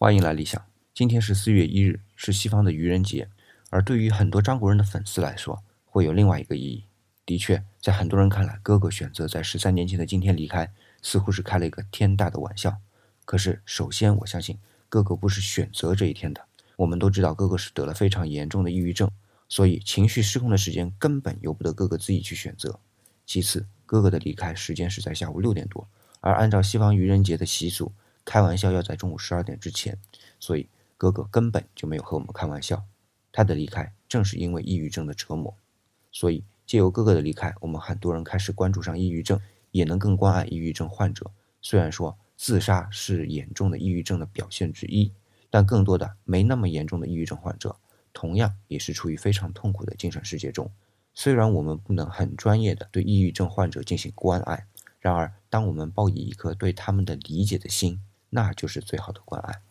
欢迎来理想。今天是四月一日，是西方的愚人节，而对于很多张国人的粉丝来说，会有另外一个意义。的确，在很多人看来，哥哥选择在十三年前的今天离开，似乎是开了一个天大的玩笑。可是，首先我相信，哥哥不是选择这一天的。我们都知道，哥哥是得了非常严重的抑郁症，所以情绪失控的时间根本由不得哥哥自己去选择。其次，哥哥的离开时间是在下午六点多，而按照西方愚人节的习俗。开玩笑要在中午十二点之前，所以哥哥根本就没有和我们开玩笑。他的离开正是因为抑郁症的折磨，所以借由哥哥的离开，我们很多人开始关注上抑郁症，也能更关爱抑郁症患者。虽然说自杀是严重的抑郁症的表现之一，但更多的没那么严重的抑郁症患者，同样也是处于非常痛苦的精神世界中。虽然我们不能很专业的对抑郁症患者进行关爱，然而当我们抱以一颗对他们的理解的心。那就是最好的关爱。